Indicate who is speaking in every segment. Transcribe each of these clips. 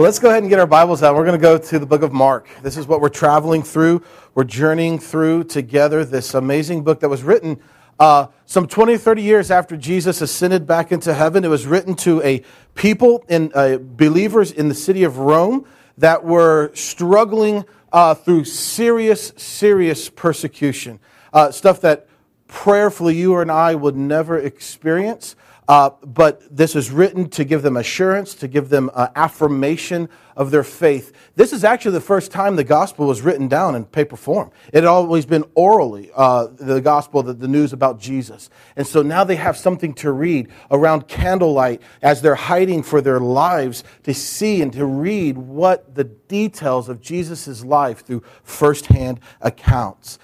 Speaker 1: Well, let's go ahead and get our Bibles out. We're going to go to the book of Mark. This is what we're traveling through. We're journeying through together this amazing book that was written uh, some 20 or 30 years after Jesus ascended back into heaven. It was written to a people and uh, believers in the city of Rome that were struggling uh, through serious, serious persecution. Uh, stuff that prayerfully you and I would never experience. Uh, but this is written to give them assurance, to give them uh, affirmation of their faith. This is actually the first time the gospel was written down in paper form. It had always been orally, uh, the gospel, the, the news about Jesus. And so now they have something to read around candlelight as they're hiding for their lives to see and to read what the details of Jesus' life through firsthand accounts.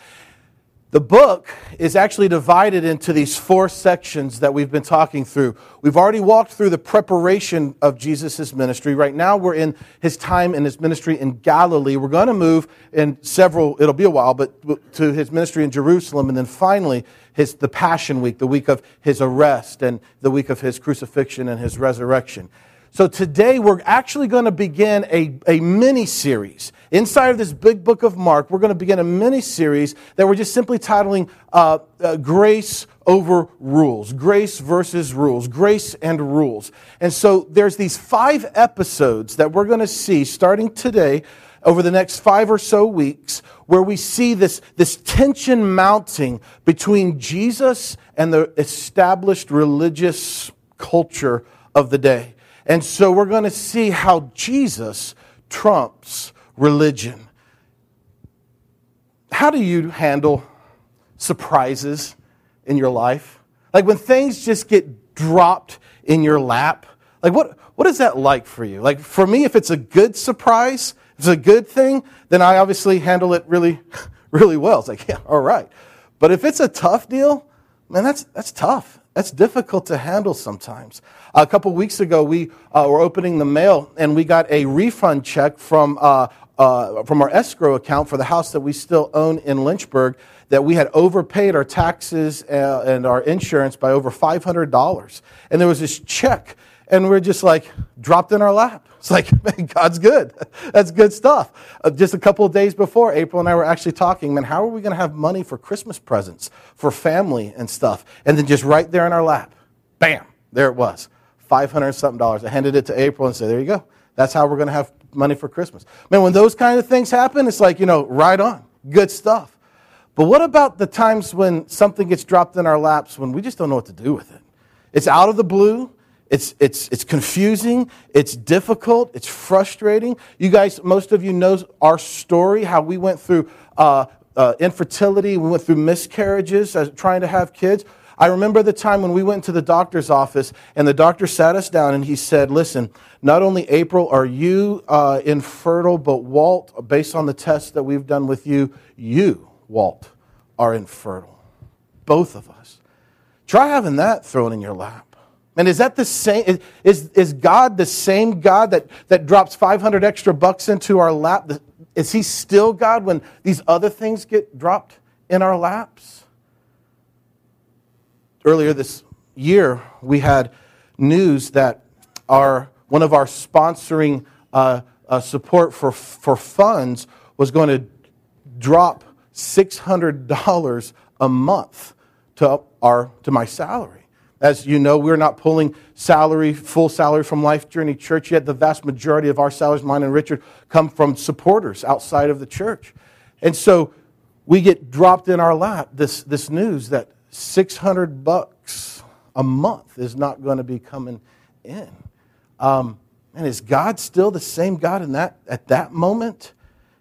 Speaker 1: The book is actually divided into these four sections that we've been talking through. We've already walked through the preparation of Jesus' ministry. Right now, we're in his time in his ministry in Galilee. We're going to move in several, it'll be a while, but to his ministry in Jerusalem, and then finally, his, the Passion Week, the week of his arrest, and the week of his crucifixion and his resurrection. So today we're actually going to begin a, a mini series. Inside of this big book of Mark, we're going to begin a mini series that we're just simply titling uh, uh, Grace over Rules. Grace versus Rules. Grace and Rules. And so there's these five episodes that we're going to see starting today over the next five or so weeks where we see this, this tension mounting between Jesus and the established religious culture of the day. And so we're going to see how Jesus trumps religion. How do you handle surprises in your life? Like when things just get dropped in your lap? Like what, what is that like for you? Like for me, if it's a good surprise, if it's a good thing, then I obviously handle it really, really well. It's like, yeah, all right. But if it's a tough deal, man, that's, that's tough. That's difficult to handle sometimes. A couple weeks ago, we uh, were opening the mail and we got a refund check from, uh, uh, from our escrow account for the house that we still own in Lynchburg that we had overpaid our taxes uh, and our insurance by over $500. And there was this check, and we're just like dropped in our lap. It's like, man, God's good. That's good stuff. Uh, just a couple of days before, April and I were actually talking, man, how are we going to have money for Christmas presents, for family and stuff? And then just right there in our lap, bam, there it was. 500 something dollars. I handed it to April and said, there you go. That's how we're going to have money for Christmas. Man, when those kind of things happen, it's like, you know, right on. Good stuff. But what about the times when something gets dropped in our laps when we just don't know what to do with it? It's out of the blue. It's, it's, it's confusing, it's difficult, it's frustrating. You guys, most of you know our story, how we went through uh, uh, infertility, we went through miscarriages, as, trying to have kids. I remember the time when we went to the doctor's office and the doctor sat us down and he said, Listen, not only April are you uh, infertile, but Walt, based on the tests that we've done with you, you, Walt, are infertile. Both of us. Try having that thrown in your lap. And is that the same? Is, is God the same God that, that drops 500 extra bucks into our lap? Is he still God when these other things get dropped in our laps? Earlier this year, we had news that our, one of our sponsoring uh, uh, support for, for funds was going to drop $600 a month to, our, to my salary. As you know, we're not pulling salary, full salary from Life Journey Church yet. The vast majority of our salaries, mine and Richard, come from supporters outside of the church. And so we get dropped in our lap this, this news that 600 bucks a month is not going to be coming in. Um, and is God still the same God in that, at that moment?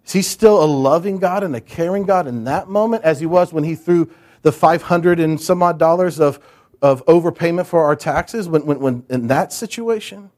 Speaker 1: Is he still a loving God and a caring God in that moment as he was when he threw the 500 and some odd dollars of of overpayment for our taxes when, when, when in that situation?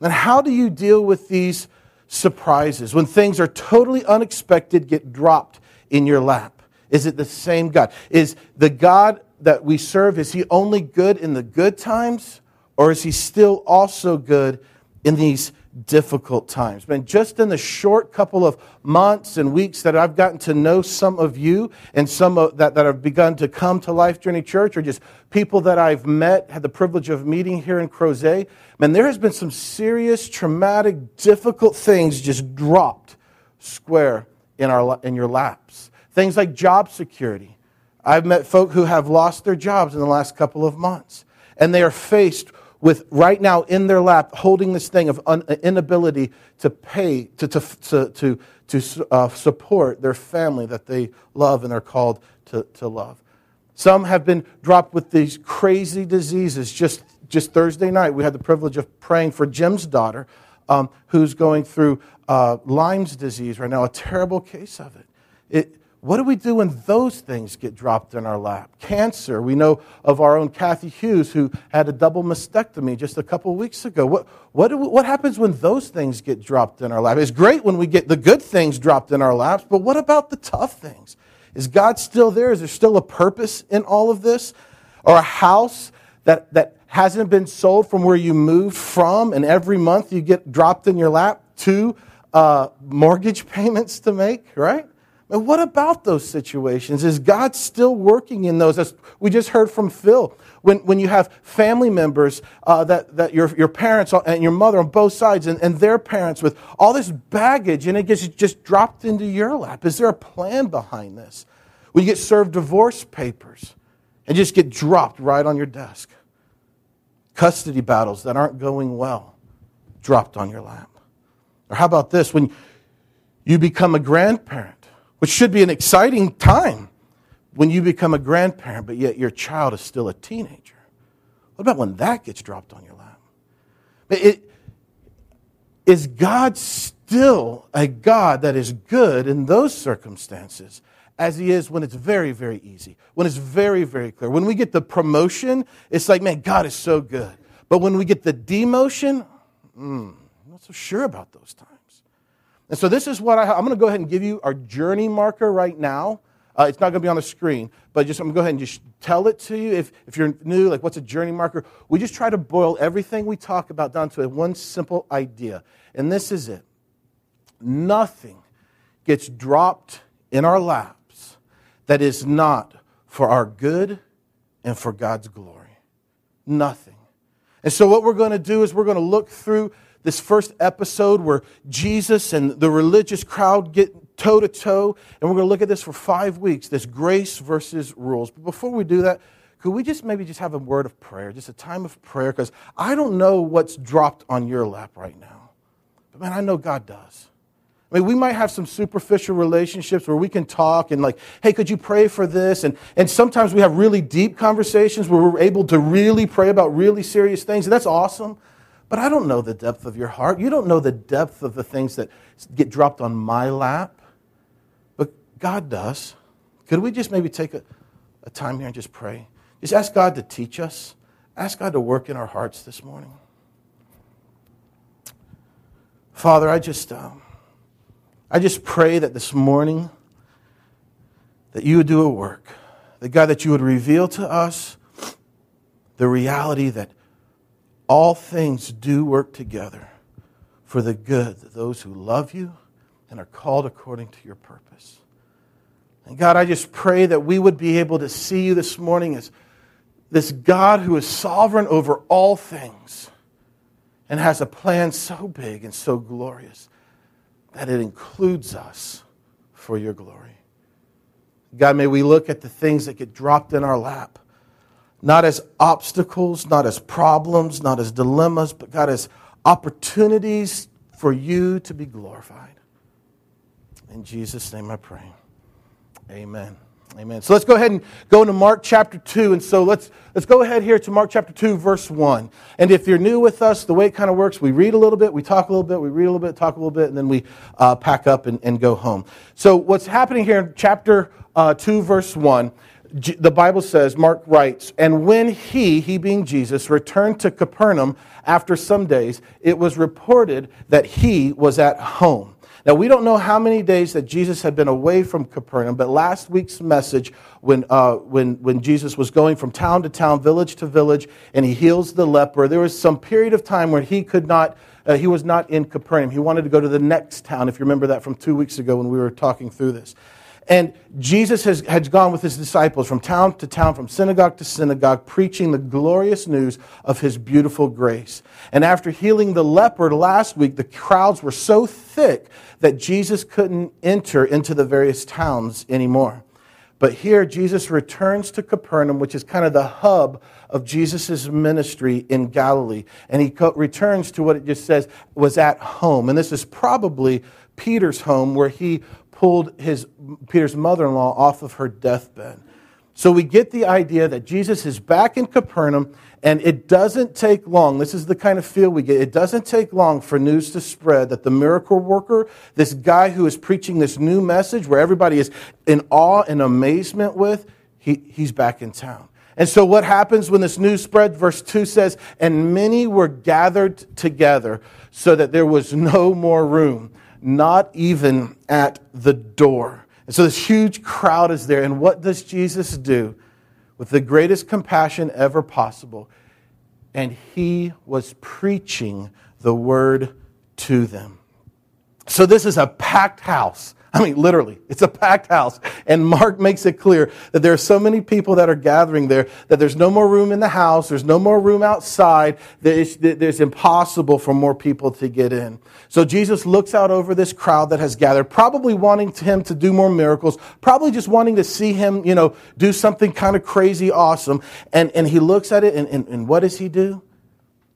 Speaker 1: And how do you deal with these surprises when things are totally unexpected, get dropped in your lap? Is it the same God? Is the God that we serve, is he only good in the good times? Or is he still also good in these difficult times. Man, just in the short couple of months and weeks that I've gotten to know some of you and some of that, that have begun to come to Life Journey Church or just people that I've met, had the privilege of meeting here in Crozet, man, there has been some serious, traumatic, difficult things just dropped square in, our, in your laps. Things like job security. I've met folk who have lost their jobs in the last couple of months, and they are faced with right now in their lap holding this thing of un- inability to pay, to, to, to, to, to uh, support their family that they love and are called to, to love. Some have been dropped with these crazy diseases. Just, just Thursday night, we had the privilege of praying for Jim's daughter, um, who's going through uh, Lyme's disease right now, a terrible case of it. it what do we do when those things get dropped in our lap? Cancer. We know of our own Kathy Hughes who had a double mastectomy just a couple weeks ago. What, what, we, what happens when those things get dropped in our lap? It's great when we get the good things dropped in our laps, but what about the tough things? Is God still there? Is there still a purpose in all of this? Or a house that, that hasn't been sold from where you moved from, and every month you get dropped in your lap two uh, mortgage payments to make, right? And what about those situations? Is God still working in those? As we just heard from Phil, when, when you have family members uh, that, that your, your parents and your mother on both sides and, and their parents with all this baggage and it gets just dropped into your lap. Is there a plan behind this? When you get served divorce papers and just get dropped right on your desk. Custody battles that aren't going well dropped on your lap. Or how about this? When you become a grandparent which should be an exciting time when you become a grandparent, but yet your child is still a teenager. What about when that gets dropped on your lap? It, is God still a God that is good in those circumstances as He is when it's very, very easy, when it's very, very clear? When we get the promotion, it's like, man, God is so good. But when we get the demotion, mm, I'm not so sure about those times. And so this is what I, I'm going to go ahead and give you our journey marker right now. Uh, it's not going to be on the screen, but just I'm going to go ahead and just tell it to you. If, if you're new, like what's a journey marker? We just try to boil everything we talk about down to a one simple idea. And this is it nothing gets dropped in our laps that is not for our good and for God's glory. Nothing. And so, what we're going to do is we're going to look through this first episode where Jesus and the religious crowd get toe to toe. And we're going to look at this for five weeks this grace versus rules. But before we do that, could we just maybe just have a word of prayer, just a time of prayer? Because I don't know what's dropped on your lap right now. But man, I know God does. I mean, we might have some superficial relationships where we can talk and like, hey, could you pray for this? And, and sometimes we have really deep conversations where we're able to really pray about really serious things. And that's awesome. But I don't know the depth of your heart. You don't know the depth of the things that get dropped on my lap. But God does. Could we just maybe take a, a time here and just pray? Just ask God to teach us. Ask God to work in our hearts this morning. Father, I just, um, I just pray that this morning that you would do a work. That God, that you would reveal to us the reality that all things do work together for the good of those who love you and are called according to your purpose. And God, I just pray that we would be able to see you this morning as this God who is sovereign over all things and has a plan so big and so glorious that it includes us for your glory. God, may we look at the things that get dropped in our lap not as obstacles, not as problems, not as dilemmas, but God, as opportunities for you to be glorified. In Jesus' name I pray. Amen. Amen. So let's go ahead and go into Mark chapter 2. And so let's, let's go ahead here to Mark chapter 2, verse 1. And if you're new with us, the way it kind of works, we read a little bit, we talk a little bit, we read a little bit, talk a little bit, and then we uh, pack up and, and go home. So what's happening here in chapter uh, 2, verse 1 the Bible says, Mark writes, and when he, he being Jesus, returned to Capernaum after some days, it was reported that he was at home. Now, we don't know how many days that Jesus had been away from Capernaum, but last week's message, when, uh, when, when Jesus was going from town to town, village to village, and he heals the leper, there was some period of time where he could not Uh, he was not in Capernaum. He wanted to go to the next town, if you remember that from two weeks ago when we were talking through this. And Jesus has, has gone with his disciples from town to town, from synagogue to synagogue, preaching the glorious news of his beautiful grace. And after healing the leper last week, the crowds were so thick that Jesus couldn't enter into the various towns anymore. But here, Jesus returns to Capernaum, which is kind of the hub of Jesus' ministry in Galilee. And he co- returns to what it just says was at home. And this is probably Peter's home where he pulled his, Peter's mother in law off of her deathbed. So we get the idea that Jesus is back in Capernaum, and it doesn't take long. This is the kind of feel we get. It doesn't take long for news to spread that the miracle worker, this guy who is preaching this new message where everybody is in awe and amazement with, he, he's back in town. And so, what happens when this news spread? Verse 2 says, And many were gathered together so that there was no more room not even at the door. And so this huge crowd is there. And what does Jesus do with the greatest compassion ever possible? And he was preaching the word to them. So this is a packed house. I mean, literally, it's a packed house. And Mark makes it clear that there are so many people that are gathering there that there's no more room in the house, there's no more room outside, there's, impossible for more people to get in. So Jesus looks out over this crowd that has gathered, probably wanting him to do more miracles, probably just wanting to see him, you know, do something kind of crazy awesome. And, and he looks at it, and, and, and what does he do?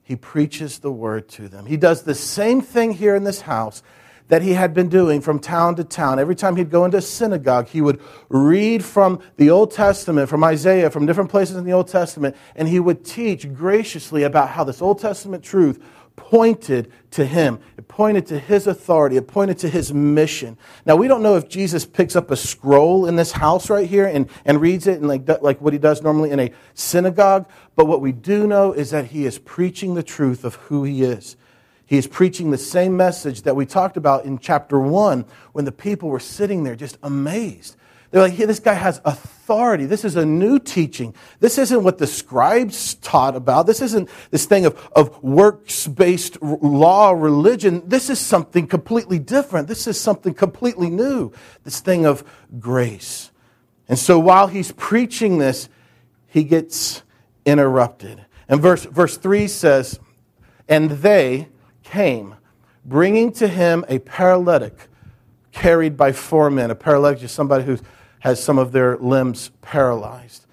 Speaker 1: He preaches the word to them. He does the same thing here in this house that he had been doing from town to town. Every time he'd go into a synagogue, he would read from the Old Testament, from Isaiah, from different places in the Old Testament, and he would teach graciously about how this Old Testament truth pointed to him. It pointed to his authority. It pointed to his mission. Now, we don't know if Jesus picks up a scroll in this house right here and, and reads it and like, like what he does normally in a synagogue, but what we do know is that he is preaching the truth of who he is. He is preaching the same message that we talked about in chapter 1 when the people were sitting there just amazed. They're like, hey, this guy has authority. This is a new teaching. This isn't what the scribes taught about. This isn't this thing of, of works based law religion. This is something completely different. This is something completely new. This thing of grace. And so while he's preaching this, he gets interrupted. And verse, verse 3 says, And they, came, bringing to him a paralytic carried by four men. A paralytic is somebody who has some of their limbs paralyzed.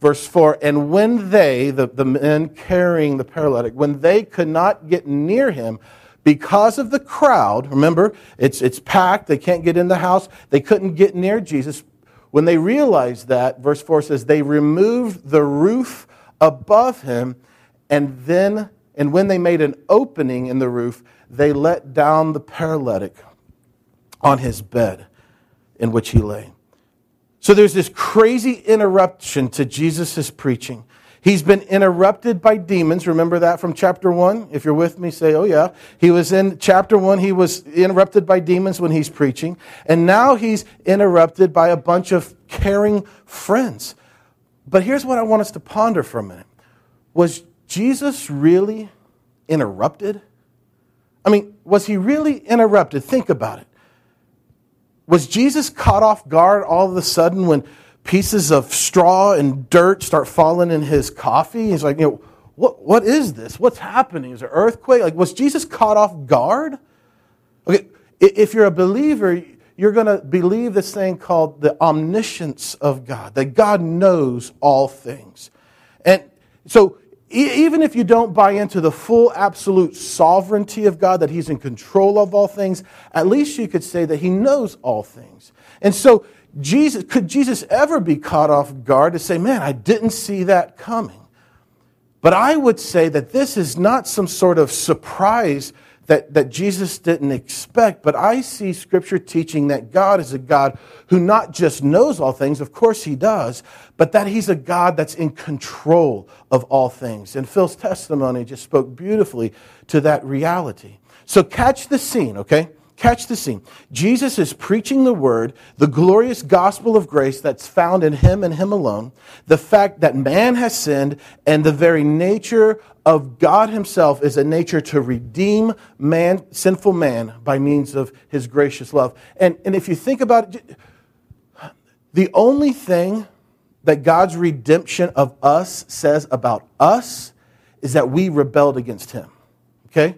Speaker 1: Verse 4 And when they, the, the men carrying the paralytic, when they could not get near him, because of the crowd, remember, it's, it's packed, they can't get in the house, they couldn't get near Jesus. When they realized that, verse 4 says, they removed the roof above him and then and when they made an opening in the roof, they let down the paralytic on his bed in which he lay. So there's this crazy interruption to Jesus' preaching. He's been interrupted by demons. Remember that from chapter 1? If you're with me, say, oh, yeah. He was in chapter 1, he was interrupted by demons when he's preaching. And now he's interrupted by a bunch of caring friends. But here's what I want us to ponder for a minute. Was Jesus really interrupted? I mean, was he really interrupted? Think about it. Was Jesus caught off guard all of a sudden when pieces of straw and dirt start falling in his coffee? He's like, you know, what, what is this? What's happening? Is there earthquake? Like, was Jesus caught off guard? Okay, if you're a believer, you're going to believe this thing called the omniscience of God, that God knows all things. And so even if you don't buy into the full absolute sovereignty of God, that He's in control of all things, at least you could say that He knows all things. And so, Jesus, could Jesus ever be caught off guard to say, man, I didn't see that coming? But I would say that this is not some sort of surprise that, that Jesus didn't expect, but I see Scripture teaching that God is a God who not just knows all things, of course He does, but that He's a God that's in control of all things. And Phil's testimony just spoke beautifully to that reality. So catch the scene, okay? Catch the scene. Jesus is preaching the word, the glorious gospel of grace that's found in him and him alone, the fact that man has sinned, and the very nature of God himself is a nature to redeem man, sinful man, by means of his gracious love. And, and if you think about it, the only thing that God's redemption of us says about us is that we rebelled against him. Okay?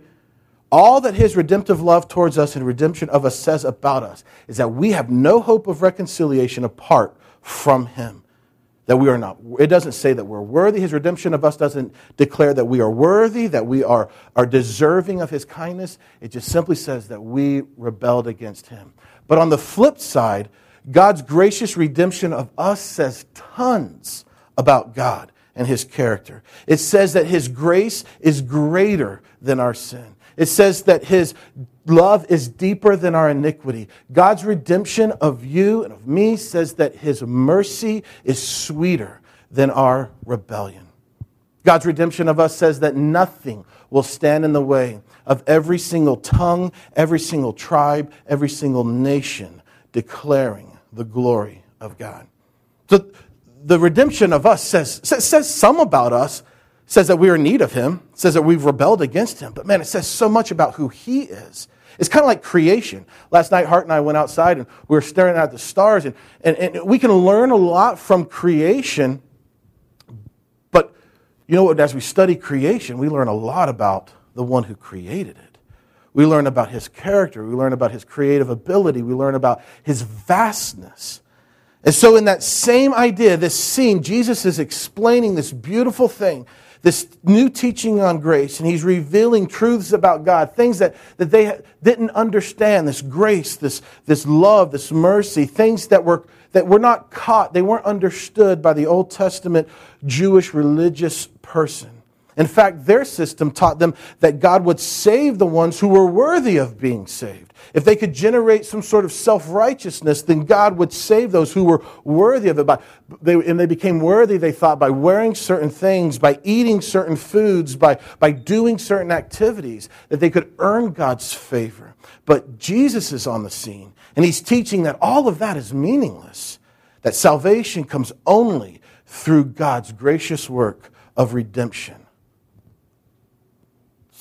Speaker 1: All that his redemptive love towards us and redemption of us says about us is that we have no hope of reconciliation apart from him. That we are not, it doesn't say that we're worthy. His redemption of us doesn't declare that we are worthy, that we are, are deserving of his kindness. It just simply says that we rebelled against him. But on the flip side, God's gracious redemption of us says tons about God and his character. It says that his grace is greater than our sin. It says that his love is deeper than our iniquity. God's redemption of you and of me says that his mercy is sweeter than our rebellion. God's redemption of us says that nothing will stand in the way of every single tongue, every single tribe, every single nation declaring the glory of God. So the redemption of us says, says some about us, says that we are in need of Him, says that we've rebelled against Him. But man, it says so much about who He is. It's kind of like creation. Last night, Hart and I went outside and we were staring at the stars, and, and, and we can learn a lot from creation. But you know what? As we study creation, we learn a lot about the one who created it. We learn about his character. We learn about his creative ability. We learn about his vastness. And so, in that same idea, this scene, Jesus is explaining this beautiful thing, this new teaching on grace, and he's revealing truths about God, things that, that they didn't understand this grace, this, this love, this mercy, things that were, that were not caught, they weren't understood by the Old Testament Jewish religious person. In fact, their system taught them that God would save the ones who were worthy of being saved. If they could generate some sort of self righteousness, then God would save those who were worthy of it. By, they, and they became worthy, they thought, by wearing certain things, by eating certain foods, by, by doing certain activities, that they could earn God's favor. But Jesus is on the scene, and he's teaching that all of that is meaningless, that salvation comes only through God's gracious work of redemption.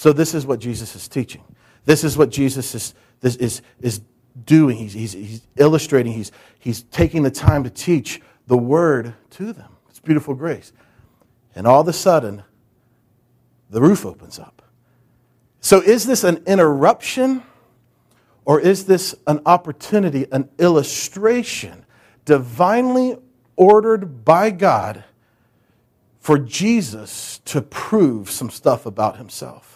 Speaker 1: So, this is what Jesus is teaching. This is what Jesus is, this is, is doing. He's, he's, he's illustrating, he's, he's taking the time to teach the word to them. It's beautiful grace. And all of a sudden, the roof opens up. So, is this an interruption or is this an opportunity, an illustration, divinely ordered by God for Jesus to prove some stuff about himself?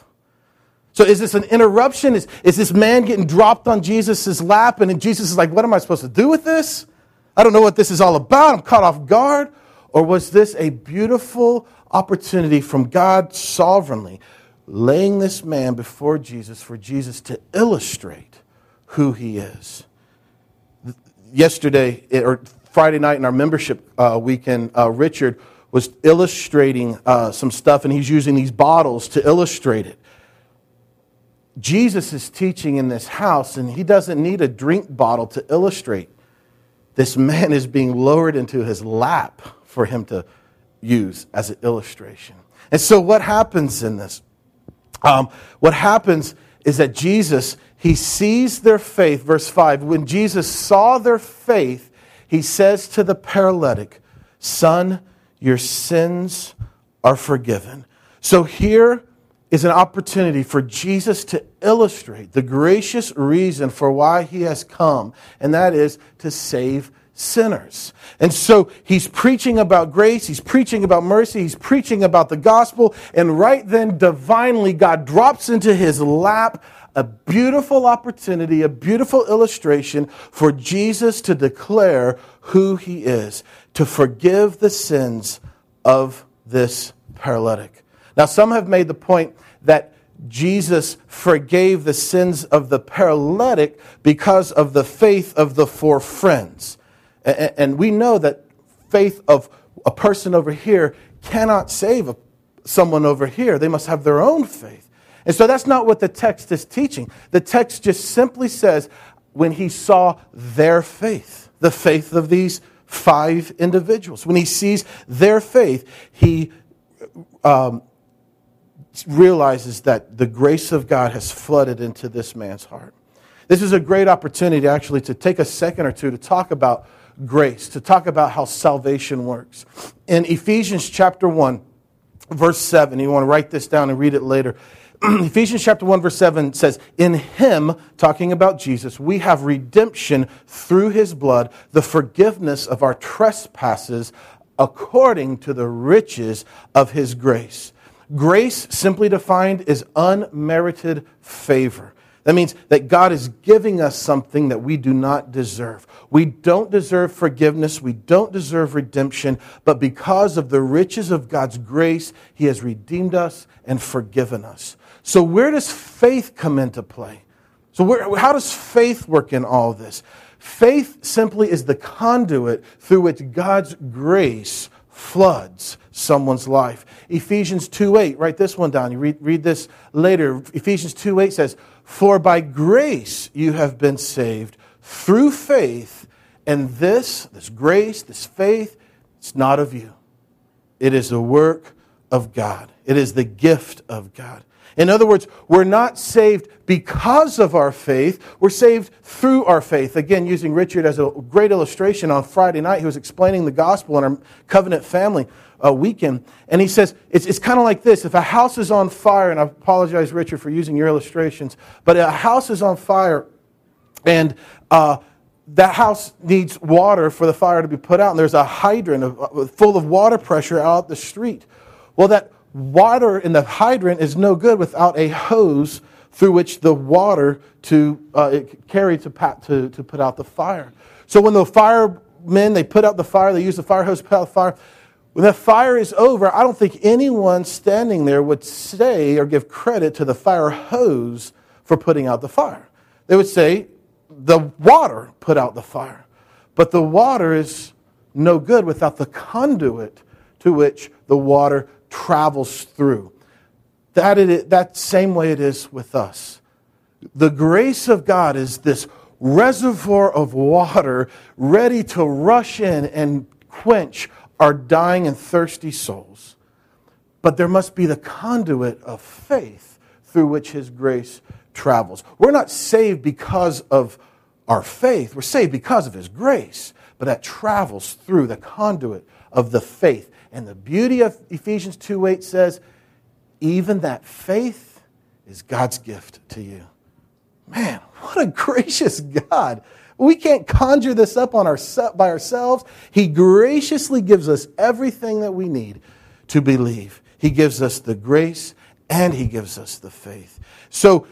Speaker 1: So is this an interruption? Is, is this man getting dropped on Jesus' lap? And Jesus is like, What am I supposed to do with this? I don't know what this is all about. I'm caught off guard. Or was this a beautiful opportunity from God sovereignly laying this man before Jesus for Jesus to illustrate who he is? Yesterday, or Friday night in our membership uh, weekend, uh, Richard was illustrating uh, some stuff, and he's using these bottles to illustrate it. Jesus is teaching in this house, and he doesn't need a drink bottle to illustrate. This man is being lowered into his lap for him to use as an illustration. And so, what happens in this? Um, what happens is that Jesus, he sees their faith. Verse 5 When Jesus saw their faith, he says to the paralytic, Son, your sins are forgiven. So, here is an opportunity for Jesus to illustrate the gracious reason for why he has come, and that is to save sinners. And so he's preaching about grace, he's preaching about mercy, he's preaching about the gospel, and right then, divinely, God drops into his lap a beautiful opportunity, a beautiful illustration for Jesus to declare who he is, to forgive the sins of this paralytic. Now, some have made the point that Jesus forgave the sins of the paralytic because of the faith of the four friends. And we know that faith of a person over here cannot save someone over here. They must have their own faith. And so that's not what the text is teaching. The text just simply says, when he saw their faith, the faith of these five individuals, when he sees their faith, he um, realizes that the grace of God has flooded into this man's heart. This is a great opportunity actually to take a second or two to talk about grace, to talk about how salvation works. In Ephesians chapter 1, verse 7, you want to write this down and read it later. Ephesians chapter 1, verse 7 says, In him, talking about Jesus, we have redemption through his blood, the forgiveness of our trespasses according to the riches of his grace. Grace, simply defined, is unmerited favor. That means that God is giving us something that we do not deserve. We don't deserve forgiveness. We don't deserve redemption. But because of the riches of God's grace, He has redeemed us and forgiven us. So, where does faith come into play? So, where, how does faith work in all this? Faith simply is the conduit through which God's grace floods someone's life. Ephesians 2 8, write this one down. You read, read this later. Ephesians 2 8 says, For by grace you have been saved through faith, and this, this grace, this faith, it's not of you. It is the work of God, it is the gift of God. In other words, we're not saved because of our faith, we're saved through our faith. Again, using Richard as a great illustration on Friday night, he was explaining the gospel in our covenant family uh, weekend. And he says, it's, it's kind of like this if a house is on fire, and I apologize, Richard, for using your illustrations, but a house is on fire and uh, that house needs water for the fire to be put out, and there's a hydrant uh, full of water pressure out the street. Well, that water in the hydrant is no good without a hose through which the water to uh, carry to, to, to put out the fire. So when the firemen they put out the fire, they use the fire hose to put out the fire. When the fire is over, I don't think anyone standing there would say or give credit to the fire hose for putting out the fire. They would say the water put out the fire. But the water is no good without the conduit to which the water travels through. That, it, that same way it is with us. The grace of God is this reservoir of water ready to rush in and quench our dying and thirsty souls. But there must be the conduit of faith through which His grace travels. We're not saved because of our faith, we're saved because of His grace, but that travels through the conduit of the faith and the beauty of Ephesians 2 8 says, even that faith is God's gift to you. Man, what a gracious God. We can't conjure this up on our, by ourselves. He graciously gives us everything that we need to believe. He gives us the grace and He gives us the faith. So,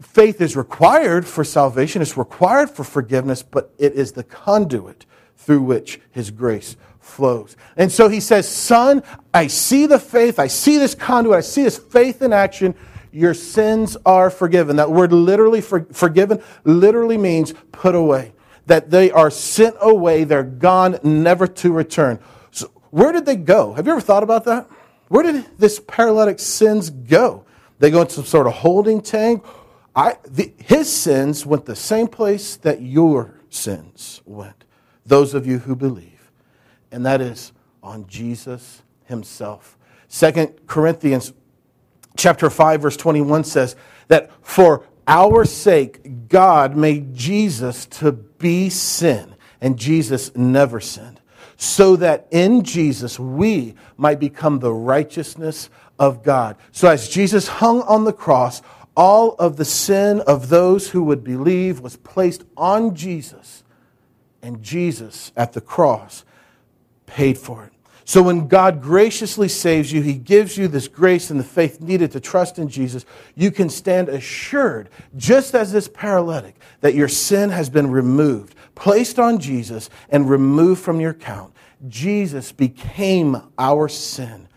Speaker 1: faith is required for salvation, it's required for forgiveness, but it is the conduit through which His grace flows. And so he says, Son, I see the faith, I see this conduit, I see this faith in action. Your sins are forgiven. That word literally for, forgiven literally means put away. That they are sent away, they're gone, never to return. So where did they go? Have you ever thought about that? Where did this paralytic sins go? They go into some sort of holding tank. I, the, his sins went the same place that your sins went. Those of you who believe and that is on Jesus himself. Second Corinthians chapter 5 verse 21 says that for our sake God made Jesus to be sin and Jesus never sinned so that in Jesus we might become the righteousness of God. So as Jesus hung on the cross all of the sin of those who would believe was placed on Jesus and Jesus at the cross paid for it. So when God graciously saves you, He gives you this grace and the faith needed to trust in Jesus. You can stand assured, just as this paralytic, that your sin has been removed, placed on Jesus, and removed from your count. Jesus became our sin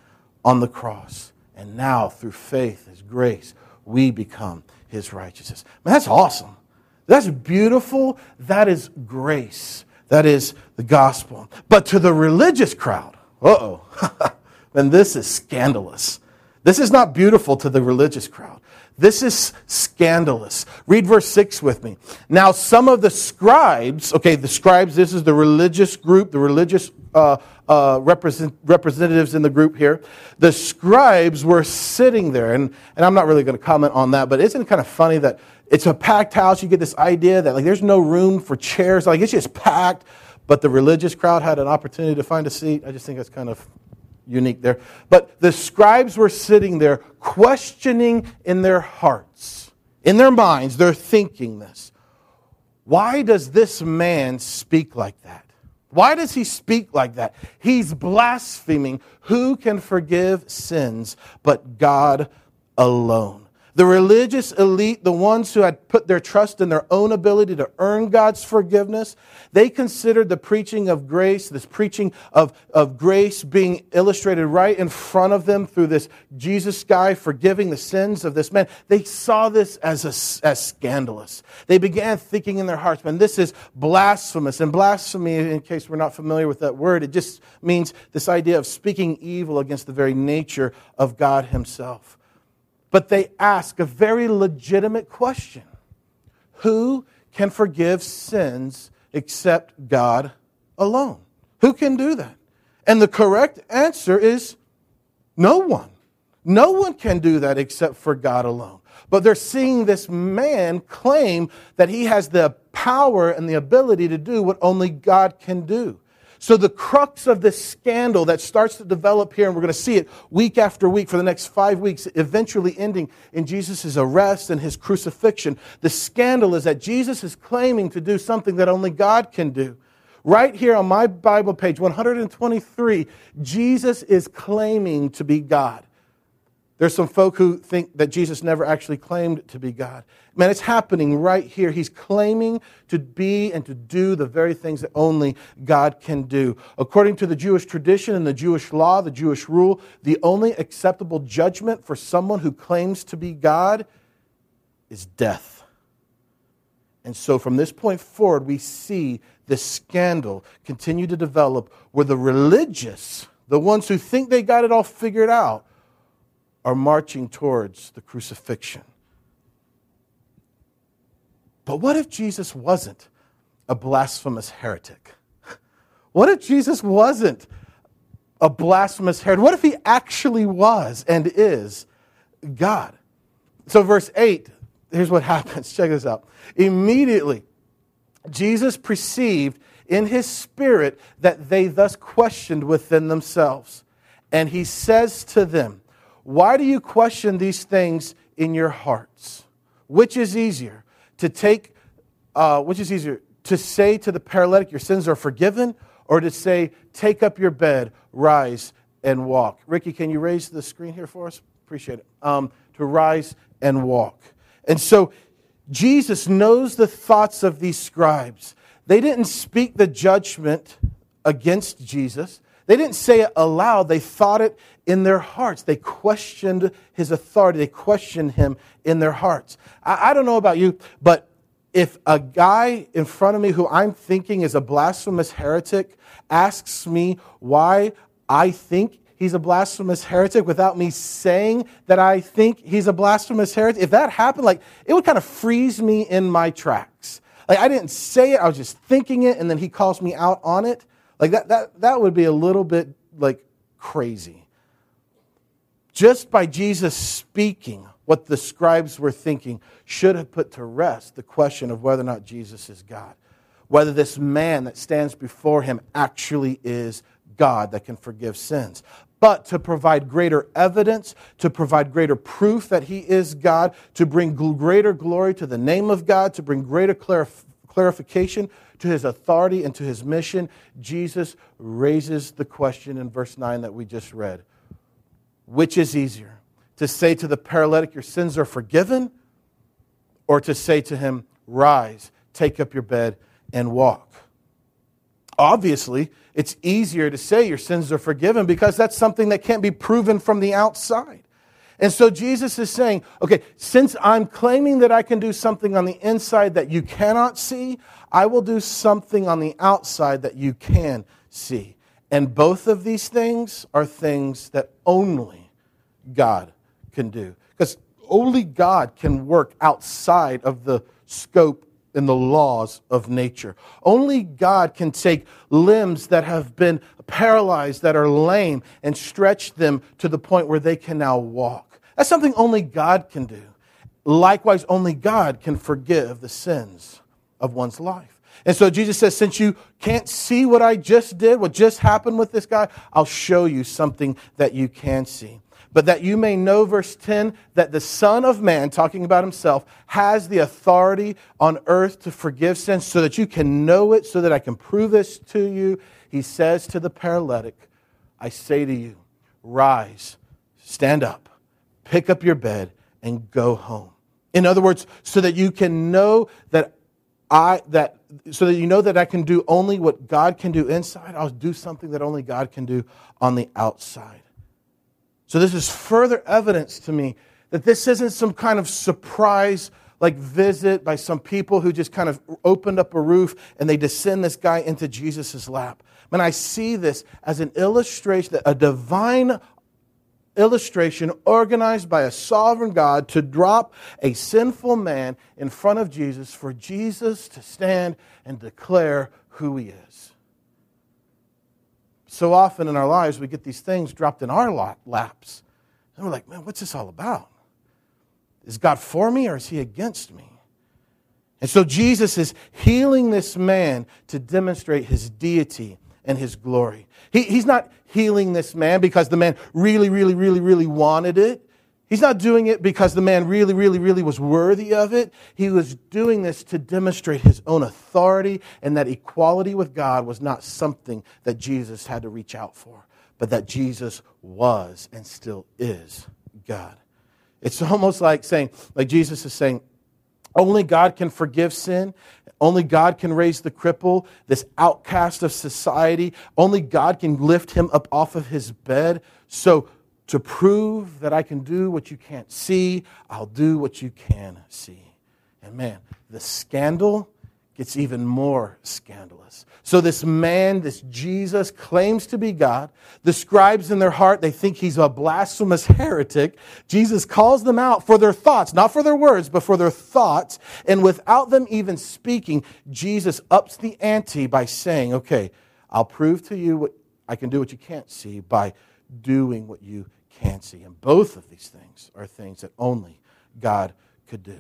Speaker 1: on the cross. And now, through faith, His grace, we become His righteousness. Man, that's awesome. That's beautiful. That is grace. That is the gospel. But to the religious crowd, uh oh, then this is scandalous. This is not beautiful to the religious crowd. This is scandalous. Read verse 6 with me. Now, some of the scribes, okay, the scribes, this is the religious group, the religious uh, uh, represent, representatives in the group here. The scribes were sitting there, and, and I'm not really going to comment on that, but isn't it kind of funny that it's a packed house? You get this idea that like there's no room for chairs, like it's just packed, but the religious crowd had an opportunity to find a seat. I just think that's kind of unique there. But the scribes were sitting there questioning in their hearts, in their minds, they're thinking this. Why does this man speak like that? Why does he speak like that? He's blaspheming. Who can forgive sins but God alone? The religious elite, the ones who had put their trust in their own ability to earn God's forgiveness, they considered the preaching of grace, this preaching of, of grace being illustrated right in front of them through this Jesus guy forgiving the sins of this man. They saw this as, a, as scandalous. They began thinking in their hearts, man, this is blasphemous. And blasphemy, in case we're not familiar with that word, it just means this idea of speaking evil against the very nature of God Himself. But they ask a very legitimate question Who can forgive sins except God alone? Who can do that? And the correct answer is no one. No one can do that except for God alone. But they're seeing this man claim that he has the power and the ability to do what only God can do. So, the crux of this scandal that starts to develop here, and we're going to see it week after week for the next five weeks, eventually ending in Jesus' arrest and his crucifixion. The scandal is that Jesus is claiming to do something that only God can do. Right here on my Bible page, 123, Jesus is claiming to be God. There's some folk who think that Jesus never actually claimed to be God. Man, it's happening right here. He's claiming to be and to do the very things that only God can do. According to the Jewish tradition and the Jewish law, the Jewish rule, the only acceptable judgment for someone who claims to be God is death. And so from this point forward, we see this scandal continue to develop where the religious, the ones who think they got it all figured out, are marching towards the crucifixion. But what if Jesus wasn't a blasphemous heretic? What if Jesus wasn't a blasphemous heretic? What if he actually was and is God? So, verse 8, here's what happens. Check this out. Immediately, Jesus perceived in his spirit that they thus questioned within themselves. And he says to them, why do you question these things in your hearts? Which is easier to take, uh, which is easier to say to the paralytic, Your sins are forgiven, or to say, Take up your bed, rise, and walk? Ricky, can you raise the screen here for us? Appreciate it. Um, to rise and walk. And so Jesus knows the thoughts of these scribes. They didn't speak the judgment against Jesus. They didn't say it aloud, they thought it in their hearts. They questioned his authority, they questioned him in their hearts. I, I, don't know about you, but if a guy in front of me who I'm thinking is a blasphemous heretic asks me why I think he's a blasphemous heretic without me saying that I think he's a blasphemous heretic, if that happened, like it would kind of freeze me in my tracks. Like I didn't say it, I was just thinking it, and then he calls me out on it. Like that, that, that would be a little bit like crazy. Just by Jesus speaking what the scribes were thinking should have put to rest the question of whether or not Jesus is God. Whether this man that stands before him actually is God that can forgive sins. But to provide greater evidence, to provide greater proof that he is God, to bring greater glory to the name of God, to bring greater clarif- clarification to his authority and to his mission, Jesus raises the question in verse 9 that we just read Which is easier? To say to the paralytic, Your sins are forgiven? Or to say to him, Rise, take up your bed, and walk? Obviously, it's easier to say your sins are forgiven because that's something that can't be proven from the outside. And so Jesus is saying, okay, since I'm claiming that I can do something on the inside that you cannot see, I will do something on the outside that you can see. And both of these things are things that only God can do. Because only God can work outside of the scope and the laws of nature. Only God can take limbs that have been paralyzed, that are lame, and stretch them to the point where they can now walk. That's something only God can do. Likewise, only God can forgive the sins of one's life. And so Jesus says, since you can't see what I just did, what just happened with this guy, I'll show you something that you can see but that you may know, verse 10, that the Son of Man, talking about himself, has the authority on earth to forgive sins, so that you can know it, so that I can prove this to you. He says to the paralytic, I say to you, rise, stand up, pick up your bed, and go home. In other words, so that you can know that I that so that you know that I can do only what God can do inside, I'll do something that only God can do on the outside. So, this is further evidence to me that this isn't some kind of surprise like visit by some people who just kind of opened up a roof and they descend this guy into Jesus' lap. Man, I see this as an illustration, that a divine illustration organized by a sovereign God to drop a sinful man in front of Jesus for Jesus to stand and declare who he is so often in our lives, we get these things dropped in our laps. And we're like, man, what's this all about? Is God for me or is he against me? And so Jesus is healing this man to demonstrate his deity and his glory. He, he's not healing this man because the man really, really, really, really wanted it. He's not doing it because the man really, really, really was worthy of it. He was doing this to demonstrate his own authority and that equality with God was not something that Jesus had to reach out for, but that Jesus was and still is God. It's almost like saying, like Jesus is saying, only God can forgive sin. Only God can raise the cripple, this outcast of society. Only God can lift him up off of his bed. So to prove that I can do what you can't see, I'll do what you can see. And man, the scandal gets even more scandalous. So this man, this Jesus, claims to be God. The scribes in their heart, they think he's a blasphemous heretic. Jesus calls them out for their thoughts, not for their words, but for their thoughts. And without them even speaking, Jesus ups the ante by saying, okay, I'll prove to you what I can do what you can't see by doing what you can't see. And both of these things are things that only God could do.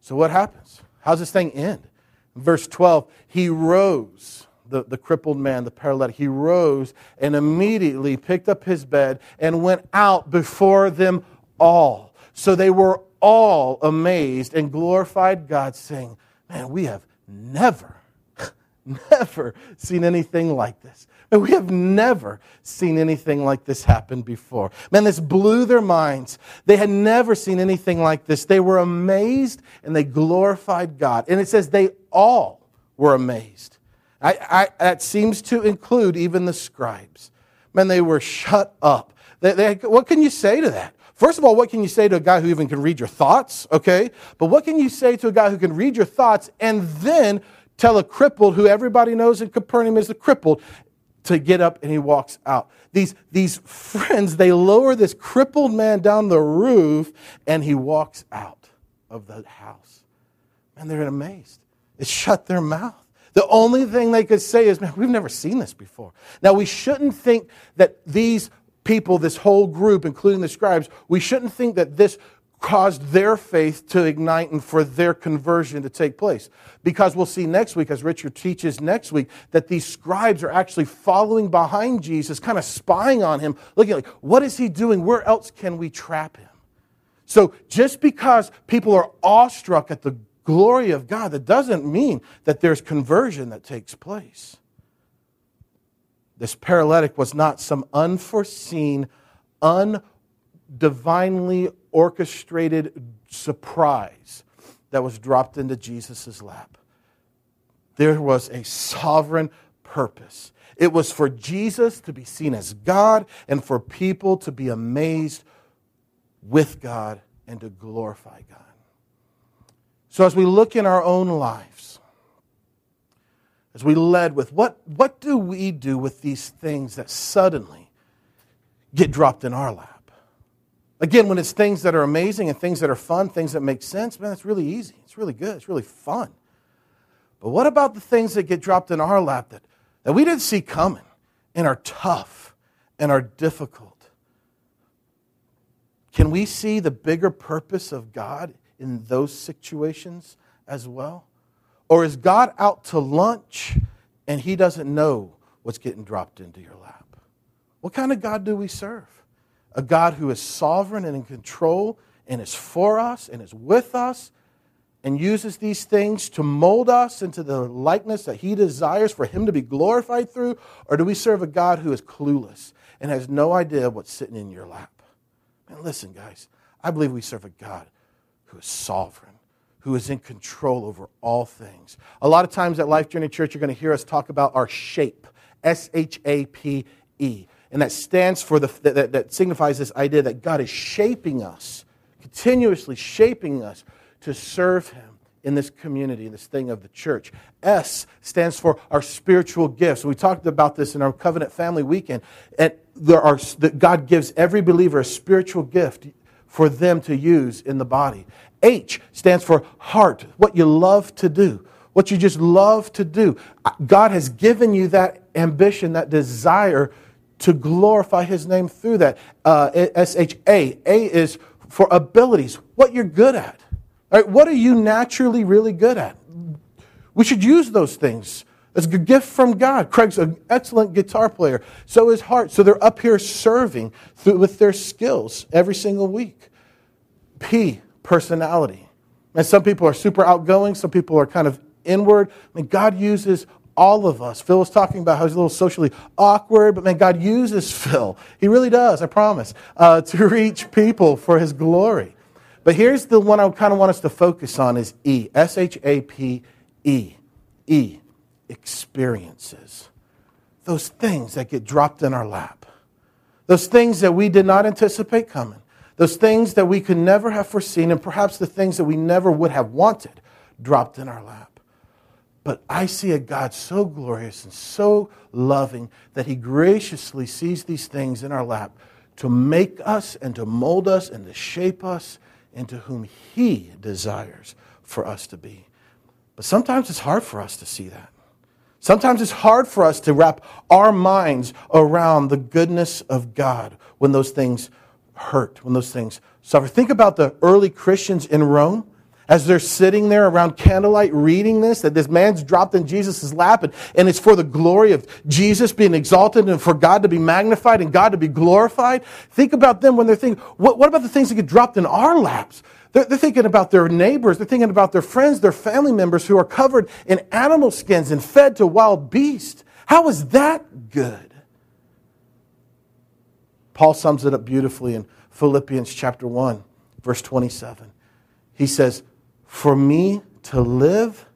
Speaker 1: So what happens? How's this thing end? Verse 12, he rose, the, the crippled man, the paralytic, he rose and immediately picked up his bed and went out before them all. So they were all amazed and glorified God, saying, Man, we have never, never seen anything like this. And we have never seen anything like this happen before. Man, this blew their minds. They had never seen anything like this. They were amazed and they glorified God. And it says they all were amazed. I, I, that seems to include even the scribes. Man, they were shut up. They, they, what can you say to that? First of all, what can you say to a guy who even can read your thoughts? Okay? But what can you say to a guy who can read your thoughts and then tell a crippled who everybody knows in Capernaum is a crippled to get up and he walks out. These, these friends, they lower this crippled man down the roof and he walks out of the house. And they're amazed. It shut their mouth. The only thing they could say is, man, we've never seen this before. Now, we shouldn't think that these people, this whole group, including the scribes, we shouldn't think that this caused their faith to ignite and for their conversion to take place. Because we'll see next week, as Richard teaches next week, that these scribes are actually following behind Jesus, kind of spying on him, looking like, what is he doing? Where else can we trap him? So just because people are awestruck at the glory of God, that doesn't mean that there's conversion that takes place. This paralytic was not some unforeseen, undivinely orchestrated surprise that was dropped into Jesus' lap. There was a sovereign purpose. It was for Jesus to be seen as God and for people to be amazed with God and to glorify God. So, as we look in our own lives, as we led with what, what do we do with these things that suddenly get dropped in our lap? Again, when it's things that are amazing and things that are fun, things that make sense, man, it's really easy. It's really good. It's really fun. But what about the things that get dropped in our lap that, that we didn't see coming and are tough and are difficult? Can we see the bigger purpose of God in those situations as well? Or is God out to lunch and he doesn't know what's getting dropped into your lap? What kind of God do we serve? A God who is sovereign and in control and is for us and is with us and uses these things to mold us into the likeness that he desires for him to be glorified through? Or do we serve a God who is clueless and has no idea what's sitting in your lap? And listen, guys, I believe we serve a God who is sovereign, who is in control over all things. A lot of times at Life Journey Church, you're going to hear us talk about our shape S H A P E. And that stands for the, that, that signifies this idea that God is shaping us, continuously shaping us to serve Him in this community, in this thing of the church. S stands for our spiritual gifts. We talked about this in our covenant family weekend. And there are, that God gives every believer a spiritual gift for them to use in the body. H stands for heart, what you love to do, what you just love to do. God has given you that ambition, that desire to glorify His name through that. Uh, S H A. A is for abilities, what you're good at. Right, what are you naturally really good at? We should use those things. It's a gift from God. Craig's an excellent guitar player. So is Hart. So they're up here serving through, with their skills every single week. P, personality. And some people are super outgoing. Some people are kind of inward. I mean, God uses all of us. Phil was talking about how he's a little socially awkward, but man, God uses Phil. He really does, I promise, uh, to reach people for his glory. But here's the one I kind of want us to focus on is E. S H A P E. E. Experiences. Those things that get dropped in our lap. Those things that we did not anticipate coming. Those things that we could never have foreseen, and perhaps the things that we never would have wanted dropped in our lap. But I see a God so glorious and so loving that He graciously sees these things in our lap to make us and to mold us and to shape us into whom He desires for us to be. But sometimes it's hard for us to see that. Sometimes it's hard for us to wrap our minds around the goodness of God when those things hurt, when those things suffer. Think about the early Christians in Rome as they're sitting there around candlelight reading this, that this man's dropped in Jesus' lap, and, and it's for the glory of Jesus being exalted and for God to be magnified and God to be glorified. Think about them when they're thinking, what, what about the things that get dropped in our laps? They're, they're thinking about their neighbors, they're thinking about their friends, their family members who are covered in animal skins and fed to wild beasts. How is that good? Paul sums it up beautifully in Philippians chapter 1, verse 27. He says, For me to live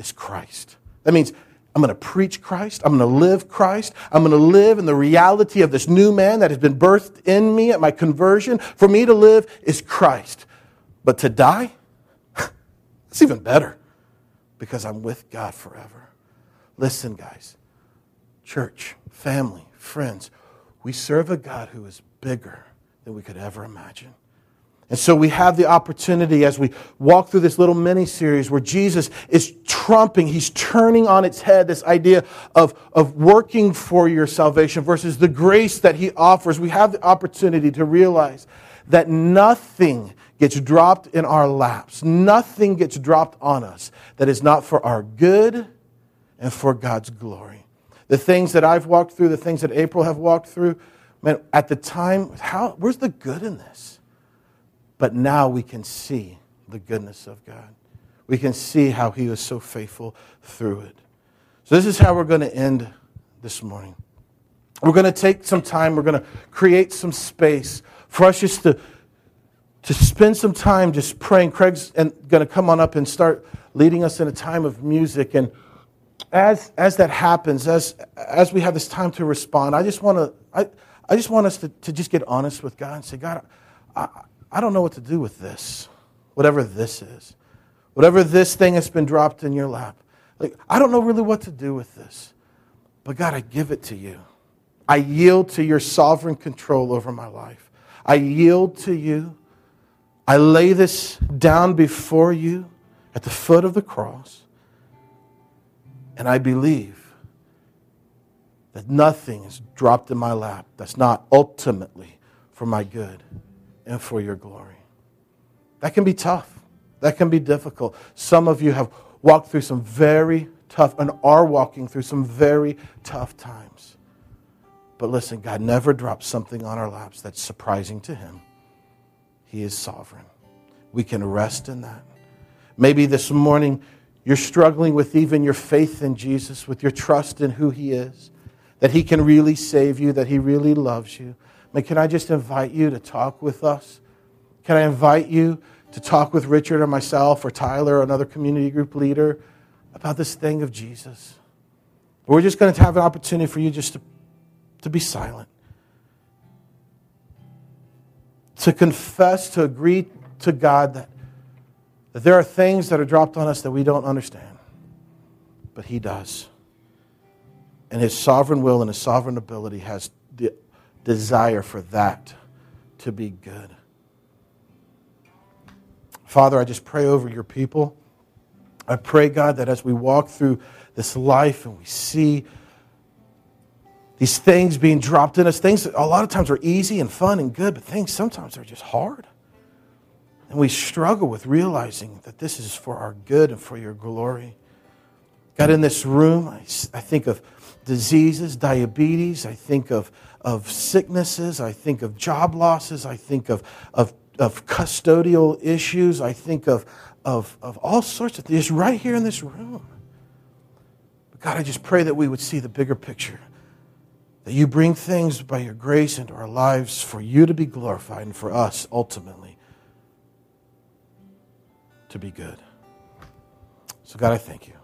Speaker 1: is Christ. That means I'm going to preach Christ. I'm going to live Christ. I'm going to live in the reality of this new man that has been birthed in me at my conversion. For me to live is Christ. But to die, it's even better because I'm with God forever. Listen, guys, church, family, friends, we serve a God who is bigger than we could ever imagine. And so we have the opportunity as we walk through this little mini series where Jesus is trumping, he's turning on its head this idea of, of working for your salvation versus the grace that he offers. We have the opportunity to realize that nothing gets dropped in our laps, nothing gets dropped on us that is not for our good and for God's glory. The things that I've walked through, the things that April have walked through, man, at the time, how, where's the good in this? But now we can see the goodness of God. We can see how He was so faithful through it. So, this is how we're going to end this morning. We're going to take some time, we're going to create some space for us just to, to spend some time just praying. Craig's going to come on up and start leading us in a time of music. And as, as that happens, as, as we have this time to respond, I just want to, I, I just want us to, to just get honest with God and say, God, I, I don't know what to do with this, whatever this is, whatever this thing has been dropped in your lap. Like, I don't know really what to do with this, but God, I give it to you. I yield to your sovereign control over my life. I yield to you. I lay this down before you at the foot of the cross. And I believe that nothing is dropped in my lap that's not ultimately for my good and for your glory. That can be tough. That can be difficult. Some of you have walked through some very tough and are walking through some very tough times. But listen, God never drops something on our laps that's surprising to Him. He is sovereign. We can rest in that. Maybe this morning you're struggling with even your faith in Jesus, with your trust in who He is, that He can really save you, that He really loves you. Can I just invite you to talk with us? Can I invite you to talk with Richard or myself or Tyler or another community group leader about this thing of Jesus? We're just going to have an opportunity for you just to to be silent, to confess, to agree to God that, that there are things that are dropped on us that we don't understand, but He does. And His sovereign will and His sovereign ability has the desire for that to be good. Father, I just pray over your people. I pray, God, that as we walk through this life and we see these things being dropped in us, things a lot of times are easy and fun and good, but things sometimes are just hard. And we struggle with realizing that this is for our good and for your glory. God, in this room, I, I think of diseases, diabetes, I think of, of sicknesses, I think of job losses, I think of, of, of custodial issues, I think of, of, of all sorts of things right here in this room. But God, I just pray that we would see the bigger picture that you bring things by your grace into our lives for you to be glorified and for us ultimately to be good. So, God, I thank you.